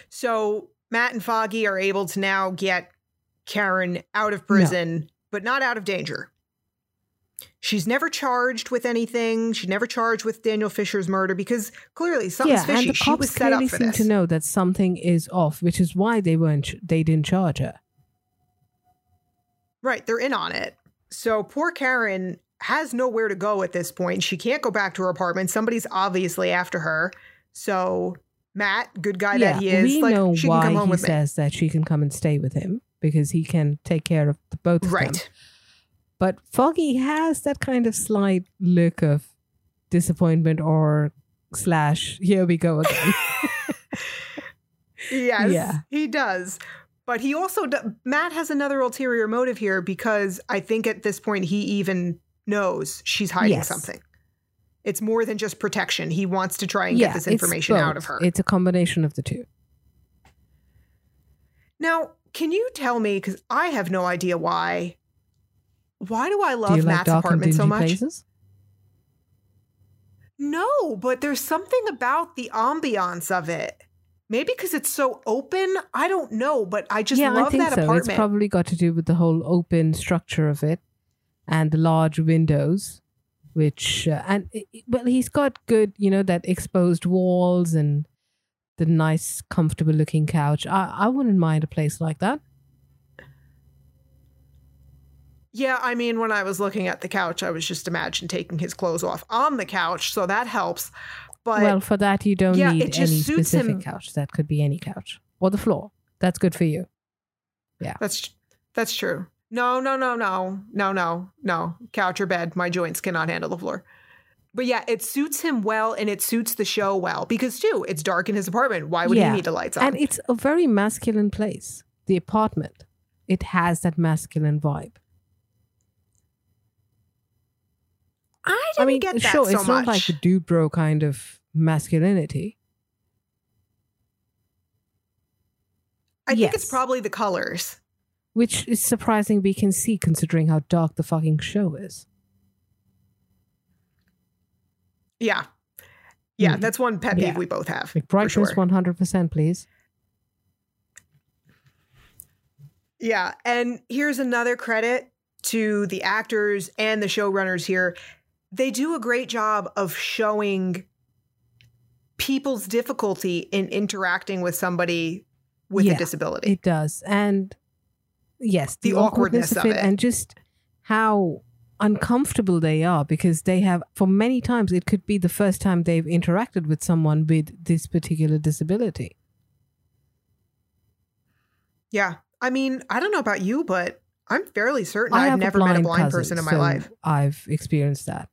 So Matt and Foggy are able to now get Karen out of prison, but not out of danger. She's never charged with anything. She's never charged with Daniel Fisher's murder because clearly something's yeah, fishy. and the She cops was set up clearly seem this. to know that something is off, which is why they weren't they didn't charge her. Right, they're in on it. So poor Karen has nowhere to go at this point. She can't go back to her apartment. Somebody's obviously after her. So Matt, good guy yeah, that he is, we like know she why can come home he with me. says that she can come and stay with him because he can take care of both of them. Right. But Foggy has that kind of slight look of disappointment or slash here we go again. [laughs] Yes, Yeah. he does. But he also do- Matt has another ulterior motive here because I think at this point he even knows she's hiding Yes. something. It's more than just protection. He wants to try and yeah, get this information out of her. It's a combination of the two. now, can you tell me cuz I have no idea why why do I love Do like Matt's dark apartment so much? places? No, but there's something about the ambiance of it. Maybe because it's so open. I don't know, but I just yeah, love I think that so. apartment. It's probably got to do with the whole open structure of it and the large windows, which uh, and it- well, he's got good, you know, that exposed walls and the nice, comfortable looking couch. I I wouldn't mind a place like that. Yeah, I mean, when I was looking at the couch, I was just imagine taking his clothes off on the couch, so that helps. But well, for that you don't yeah, need it just any suits specific him. couch. That could be any couch or the floor. That's good for you. Yeah, that's that's true. No, no, no, no, no, no, no. Couch or bed, my joints cannot handle the floor. But yeah, it suits him well, and it suits the show well because too, it's dark in his apartment. Why would Yeah, he need the lights on? And it's a very masculine place. The apartment. It has that masculine vibe. I didn't I mean, get that sure, so it's much. not like the dude bro kind of masculinity. I think it's probably the colors. Which is surprising we can see considering how dark the fucking show is. Yeah, yeah, Mm. that's one pet peeve Yeah. we both have. Like brightness sure. one hundred percent, please. Yeah. And here's another credit to the actors and the showrunners here. They do a great job of showing people's difficulty in interacting with somebody with a disability. It does. And yes, The the, awkwardness, awkwardness of it, it. and just how uncomfortable they are because they have for many times it could be the first time they've interacted with someone with this particular disability Yeah. I mean, I don't know about you, but I'm fairly certain I I've have never met a blind blind cousin, person in my so life. i've experienced that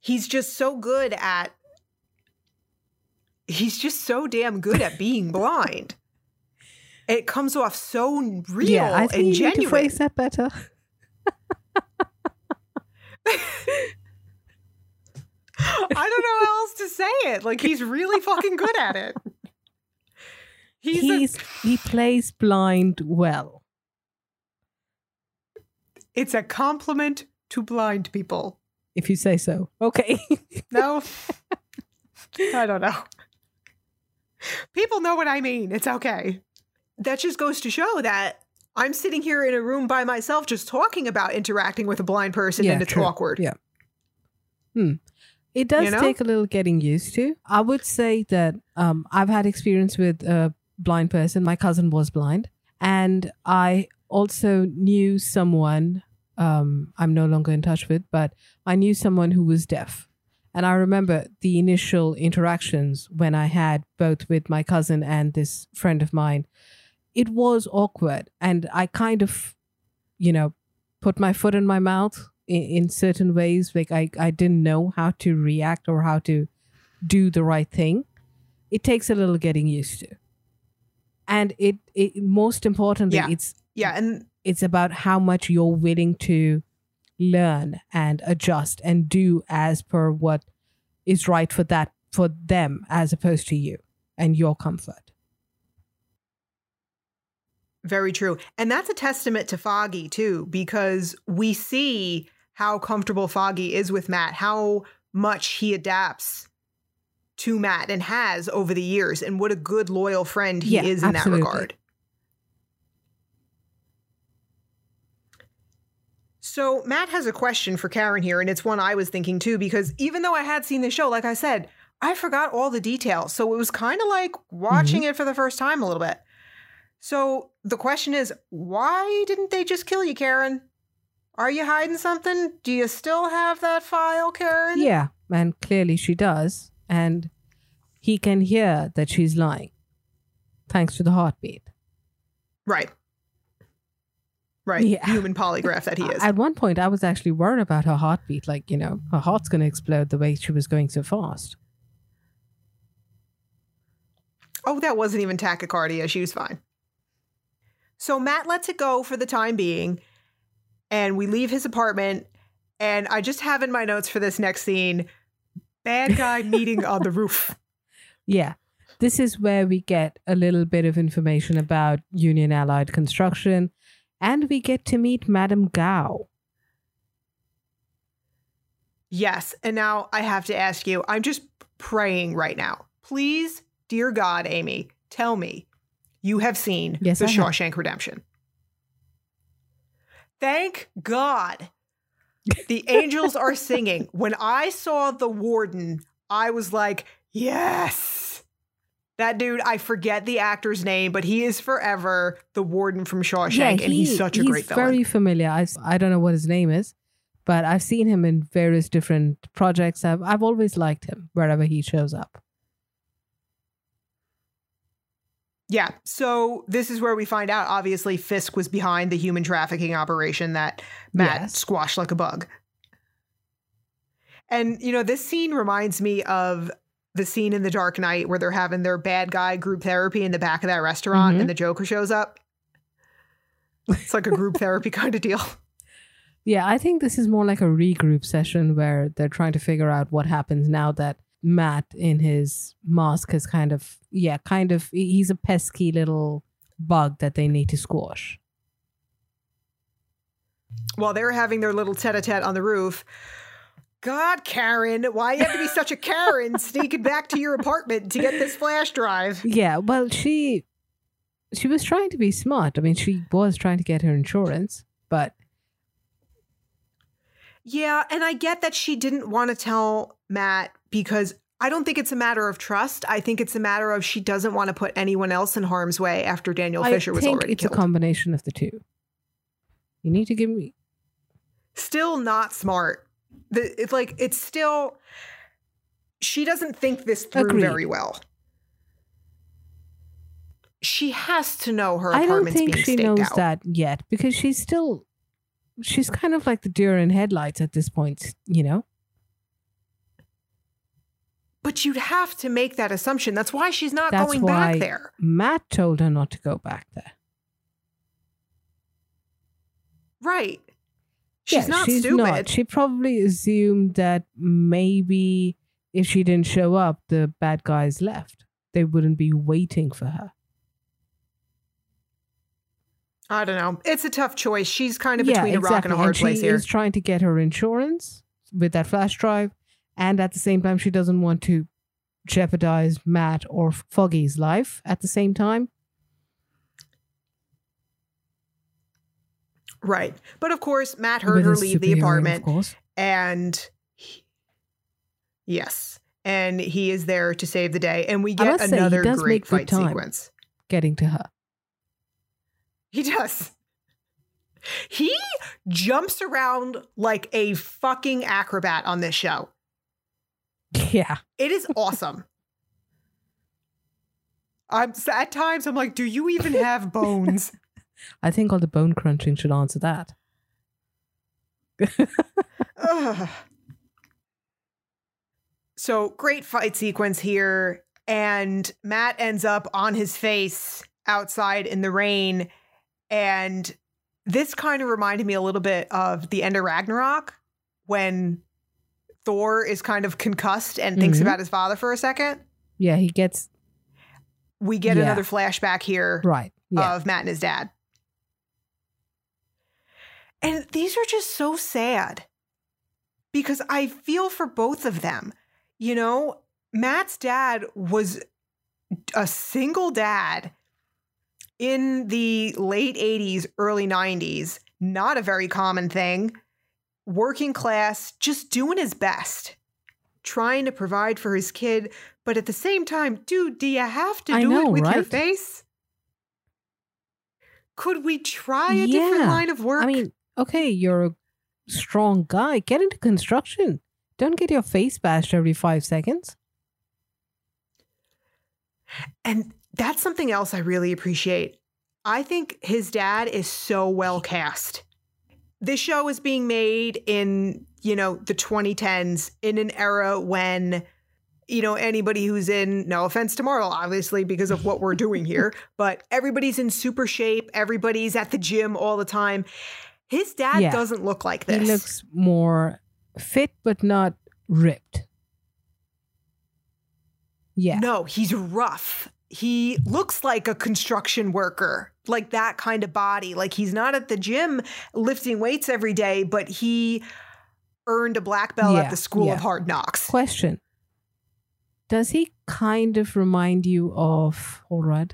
He's just so good at He's just so damn good at being [laughs] blind. It comes off so real yeah i think and you need to phrase that better [laughs] I don't know how else to say it. Like he's really fucking good at it. He's, a- he's he plays blind well it's a compliment to blind people. If you say so okay [laughs] No. I don't know. People know what I mean. It's okay. That just goes to show that I'm sitting here in a room by myself just talking about interacting with a blind person and it's true. awkward. Yeah. Hmm. It does You know? take a little getting used to. I would say that um, I've had experience with a blind person. My cousin was blind, and I also knew someone. Um, I'm no longer in touch with, but I knew someone who was deaf. And I remember the initial interactions when I had both with my cousin and this friend of mine. It was awkward, and I kind of, you know, put my foot in my mouth in, in certain ways. Like I, I didn't know how to react or how to do the right thing. It takes a little getting used to. And it, it most importantly, Yeah. it's Yeah, and it's about how much you're willing to learn and adjust and do as per what is right for that for them as opposed to you and your comfort. very true. And that's a testament to Foggy too, because we see how comfortable Foggy is with Matt, how much he adapts to Matt and has over the years, and what a good loyal friend he Yeah, is in absolutely. that regard. So Matt has a question for Karen here, and it's one I was thinking too, because even though I had seen the show, like I said, I forgot all the details. So it was kind of like watching mm-hmm. it for the first time a little bit. So the question is, why didn't they just kill you, Karen? Are you hiding something? Do you still have that file, Karen? Yeah, and clearly she does. And he can hear that she's lying thanks to the heartbeat. Right. Right. Yeah. Human polygraph that he is. At one point, I was actually worried about her heartbeat. Like, you know, her heart's going to explode the way she was going so fast. Oh, that wasn't even tachycardia. She was fine. So Matt lets it go for the time being, and we leave his apartment. And I just have in my notes for this next scene bad guy [laughs] meeting on the roof. Yeah. This is where we get a little bit of information about Union Allied construction, and we get to meet Madame Gao. Yes. And now I have to ask you, I'm just praying right now. Please, dear God, Amy, tell me you have seen Yes, The I have. Shawshank Redemption. Thank God. The [laughs] angels are singing. When I saw the warden, I was like, yes. That dude, I forget the actor's name, but he is forever the warden from Shawshank, and he's such a great villain. very familiar. I, I don't know what his name is, but I've seen him in various different projects. I've, I've always liked him wherever he shows up. Yeah. So this is where we find out obviously Fisk was behind the human trafficking operation that Matt Yes. squashed like a bug. And, you know, this scene reminds me of the scene in The Dark Knight where they're having their bad guy group therapy in the back of that restaurant Mhm. and the Joker shows up. It's like a group [laughs] therapy kind of deal. Yeah, I think this is more like a regroup session where they're trying to figure out what happens now that Matt in his mask has kind of, yeah, kind of, he's a pesky little bug that they need to squash. While they're having their little tete a tete on the roof. God, Karen, why you have to be such a Karen sneaking back to your apartment to get this flash drive? Yeah, well, she she was trying to be smart. I mean, she was trying to get her insurance, but Yeah, and I get that she didn't want to tell Matt because I don't think it's a matter of trust. I think it's a matter of she doesn't want to put anyone else in harm's way after Daniel I Fisher was already it's killed. It's a combination of the two. You need to give me still not smart. The, it's like it's still she doesn't think this through Agreed. very well. She has to know her I don't think she knows out. that yet because she's still she's kind of like the deer in headlights at this point, you know? But you'd have to make that assumption. That's why she's not That's going back there. Matt told her not to go back there. Right. She's Yeah, not she's stupid. Not. She probably assumed that maybe if she didn't show up, the bad guys left. They wouldn't be waiting for her. I don't know. It's a tough choice. She's kind of yeah, between exactly. a rock and a hard and place she here. is trying to get her insurance with that flash drive, and at the same time, she doesn't want to jeopardize Matt or Foggy's life at the same time. Right. But of course, Matt heard With her leave the apartment of course. and he- yes. And he is there to save the day. And we get another great fight sequence. Getting to her. He does. He jumps around like a fucking acrobat on this show. Yeah. It is awesome. [laughs] I'm at times I'm like, do you even have bones? [laughs] I think all the bone crunching should answer that. [sighs] So great fight sequence here, and Matt ends up on his face outside in the rain, and this kind of reminded me a little bit of the end of Ragnarok when Thor is kind of concussed and thinks Mhm. about his father for a second. Yeah, he gets We get Yeah. another flashback here right. Yeah. of Matt and his dad. And these are just so sad because I feel for both of them. You know, Matt's dad was a single dad in the late 80s, early 90s, not a very common thing. Working class, just doing his best, trying to provide for his kid. But at the same time, dude, do you have to I do know, it with your face? Could we try a different line of work? I mean, okay, you're a strong guy. Get into construction. Don't get your face bashed every five seconds. And that's something else I really appreciate. I think his dad is so well cast. This show is being made in, you know, the 2010s in an era when, you know, anybody who's in, no offense to Marvel, obviously, because of what we're doing here, [laughs] but everybody's in super shape. Everybody's at the gym all the time. His dad Yeah. doesn't look like this. He looks more fit, but not ripped. Yeah. No, he's rough. He looks like a construction worker, like that kind of body. Like he's not at the gym lifting weights every day, but he earned a black belt Yeah, at the School yeah. of Hard Knocks. Question Does he kind of remind you of Holrad?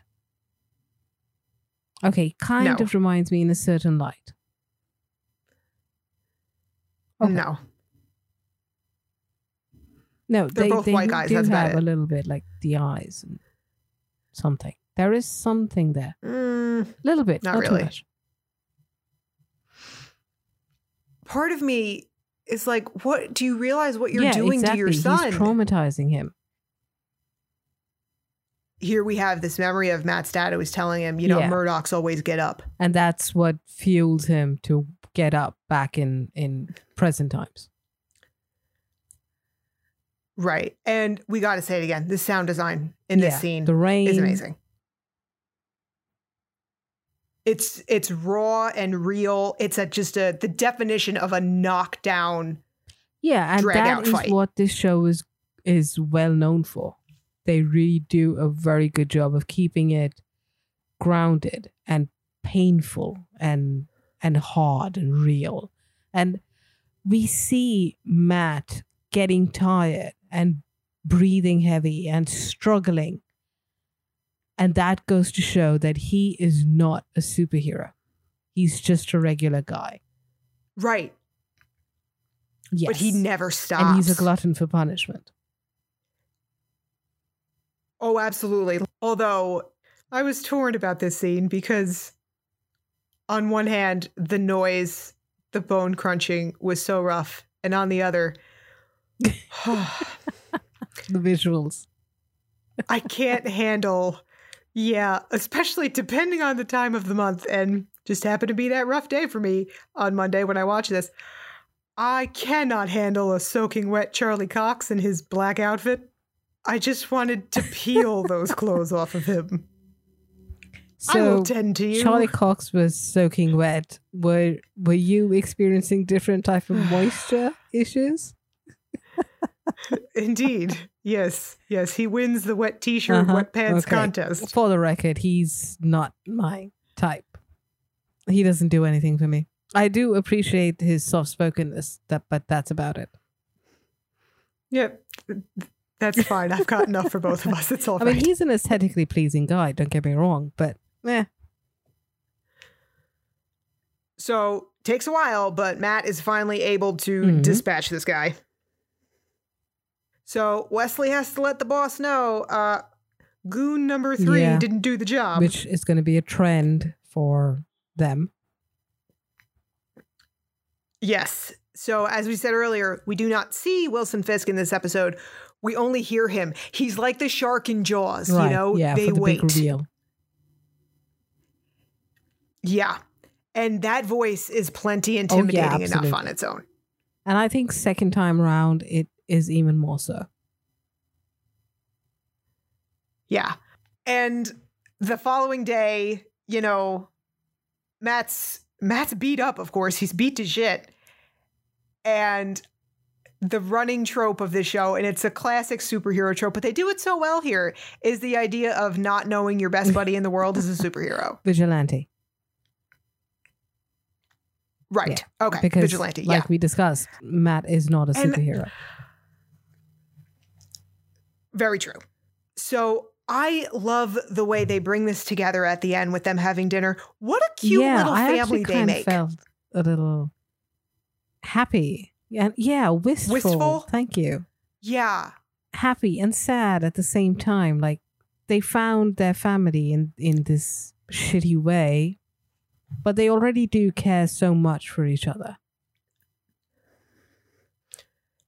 Okay, kind No. of reminds me in a certain light. Okay. No. No, They're they, both they white guys, do that's have a little bit like the eyes and something. There is something there. Mm, A little bit, Not not, really. part of me is like, what do you realize what you're yeah, doing exactly. to your son? He's traumatizing him. Here we have this memory of Matt's dad who was telling him, you know, Yeah. Murdocks always get up. And that's what fuels him to get up back in, in present times. Right. And we got to say it again. The sound design in this Yeah, scene The rain. is amazing. It's it's raw and real. It's a just a the definition of a knockdown. Yeah, and that is fight. what this show is is well known for. They really do a very good job of keeping it grounded and painful and and hard and real. And we see Matt getting tired and breathing heavy and struggling. And that goes to show that he is not a superhero. He's just a regular guy. Right. Yes. But he never stops. and he's a glutton for punishment. Oh, absolutely. Although I was torn about this scene because on one hand, the noise the bone crunching was so rough, and on the other, [sighs] [laughs] The visuals. I can't handle. Yeah, especially depending on the time of the month, and just happened to be that rough day for me on Monday when I watched this. I cannot handle a soaking wet Charlie Cox in his black outfit. I just wanted to peel those clothes off of him. I So will tend to you. Charlie Cox was soaking wet. Were were you experiencing different type of moisture issues? [laughs] Indeed. Yes. Yes. He wins the wet t shirt, Uh-huh. wet pants Okay. contest. For the record, he's not my type. He doesn't do anything for me. I do appreciate his soft spokenness, that but that's about it. Yep. That's fine. I've got enough for both of us. It's all I right. mean, he's an aesthetically pleasing guy. Don't get me wrong, but eh, So takes a while, but Matt is finally able to Mhm. dispatch this guy. So Wesley has to let the boss know uh goon number three Yeah. didn't do the job. which is going to be a trend for them. yes. So as we said earlier, we do not see Wilson Fisk in this episode. We only hear him. He's like the shark in Jaws, right? you know? yeah, they for the wait. big reveal. Yeah. And that voice is plenty oh, intimidating enough on its own. And I think second time round it is even more so. Yeah. And the following day, you know, Matt's Matt's beat up, of course. He's beat to shit. And the running trope of this show, and it's a classic superhero trope, but they do it so well here, is the idea of not knowing your best buddy in the world is a superhero. [laughs] Vigilante, Right. Okay. because Vigilante. Yeah. Like yeah. we discussed, Matt is not a And- superhero. Very true. So I love the way they bring this together at the end with them having dinner. What a cute yeah, little I family actually they kind make. of felt a little happy. Yeah, yeah, wistful. Wistful? Thank you. yeah. Happy and sad at the same time. Like they found their family in in this shitty way, but they already do care so much for each other.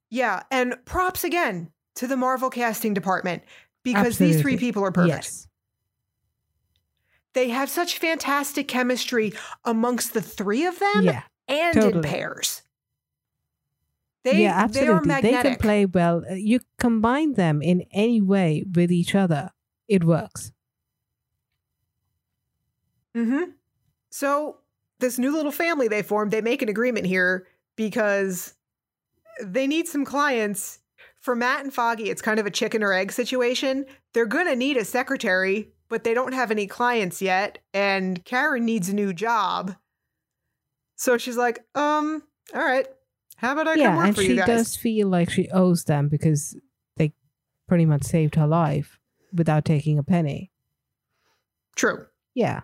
Yeah, and props again to the Marvel casting department because these three people are perfect. Yes. They have such fantastic chemistry amongst the three of them Yeah. and in pairs. They, yeah, they absolutely. They, magnetic. can play well. Uh, You combine them in any way with each other, it works. Mm-hmm. So this new little family they formed, they make an agreement here because they need some clients. For Matt and Foggy, it's kind of a chicken or egg situation. They're gonna need a secretary, but they don't have any clients yet, and Karen needs a new job. So she's like, um, all right. How about I come yeah, work and for she you guys? does feel like she owes them because they pretty much saved her life without taking a penny. True. Yeah.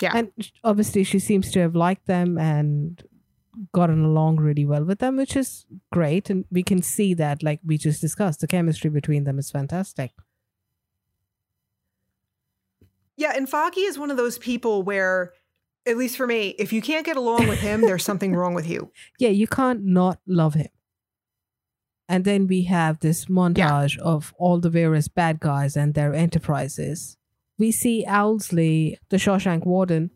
Yeah. And obviously, she seems to have liked them and gotten along really well with them, which is great. And we can see that, like we just discussed, the chemistry between them is fantastic. Yeah, and Foggy is one of those people where, at least for me, if you can't get along with him, there's something wrong with you. [laughs] Yeah, you can't not love him. And then we have this montage of all the various bad guys and their enterprises. We see Owlsley, the Shawshank warden,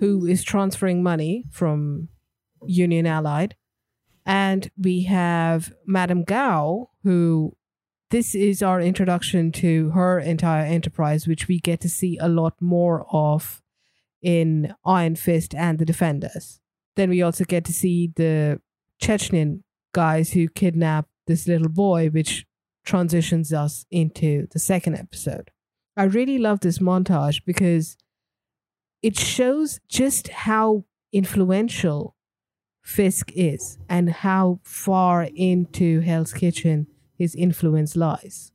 who is transferring money from Union Allied. And we have Madame Gao, who this is our introduction to her entire enterprise, which we get to see a lot more of in Iron Fist and the Defenders. Then we also get to see the Chechen guys who kidnap this little boy, which transitions us into the second episode. I really love this montage because it shows just how influential Fisk is and how far into Hell's Kitchen his influence lies.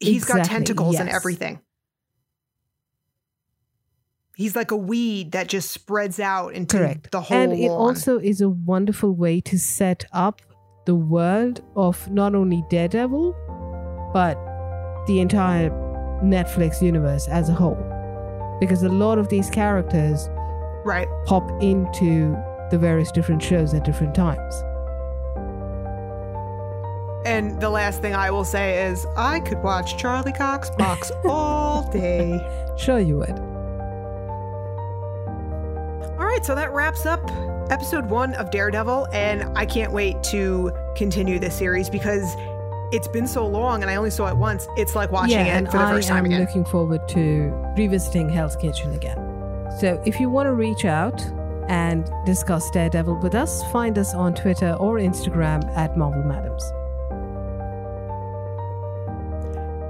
He's got Exactly, tentacles and everything. He's like a weed that just spreads out into Correct. the whole world. and it lawn. also is a wonderful way to set up the world of not only Daredevil, but the entire Netflix universe as a whole. Because a lot of these characters Right. pop into the various different shows at different times. And the last thing I will say is I could watch Charlie Cox box [laughs] all day. Sure, you would. All right, so that wraps up episode one of Daredevil, and I can't wait to continue this series because it's been so long and I only saw it once. It's like watching yeah, it for the I first time again. I'm looking forward to revisiting Hell's Kitchen again. So if you want to reach out and discuss Daredevil with us, find us on Twitter or Instagram at Marvel Madames.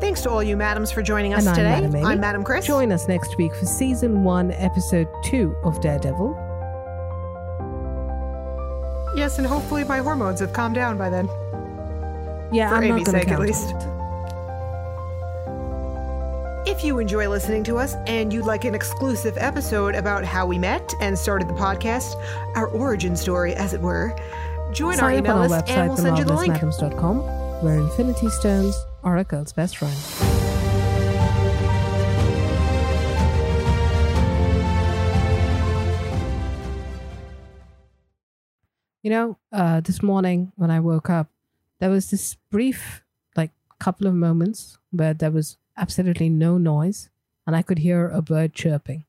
Thanks to all you madams for joining us And I'm today. Madam Amy. I'm Madam Chris. Join us next week for season one, episode two of Daredevil. yes, and hopefully my hormones have calmed down by then. Yeah, For I'm Amy's not sake, at least. If you enjoy listening to us and you'd like an exclusive episode about how we met and started the podcast, our origin story, as it were, join our Sign up email on our list and website, we'll send you the link. where Infinity Stones girl's best friend. You know, uh, this morning when I woke up, there was this brief, like, couple of moments where there was absolutely no noise and I could hear a bird chirping.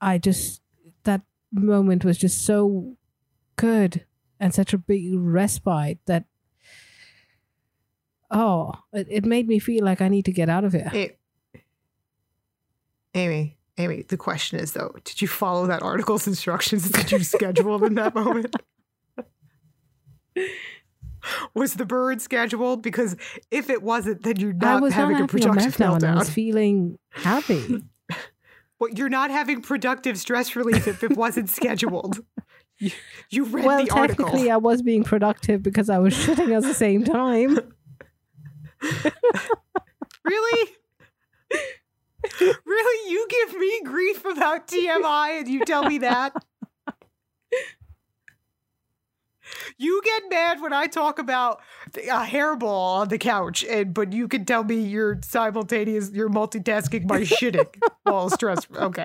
I just, that moment was just so good and such a big respite that, oh, it, it made me feel like I need to get out of here. Amy, Amy, the question is though, did you follow that article's instructions? Did you schedule in that moment? [laughs] Was the bird scheduled? Because if it wasn't, then you're not having not a productive meltdown. I was feeling happy. [laughs] Well, you're not having productive stress relief if it wasn't scheduled. [laughs] You, you read well, the article. Well, technically, I was being productive because I was shitting at the same time. Really? really? You give me grief about TMI and you tell me that? You get mad when I talk about a hairball on the couch, and but you can tell me you're simultaneous, you're multitasking by shitting while stressed. Okay.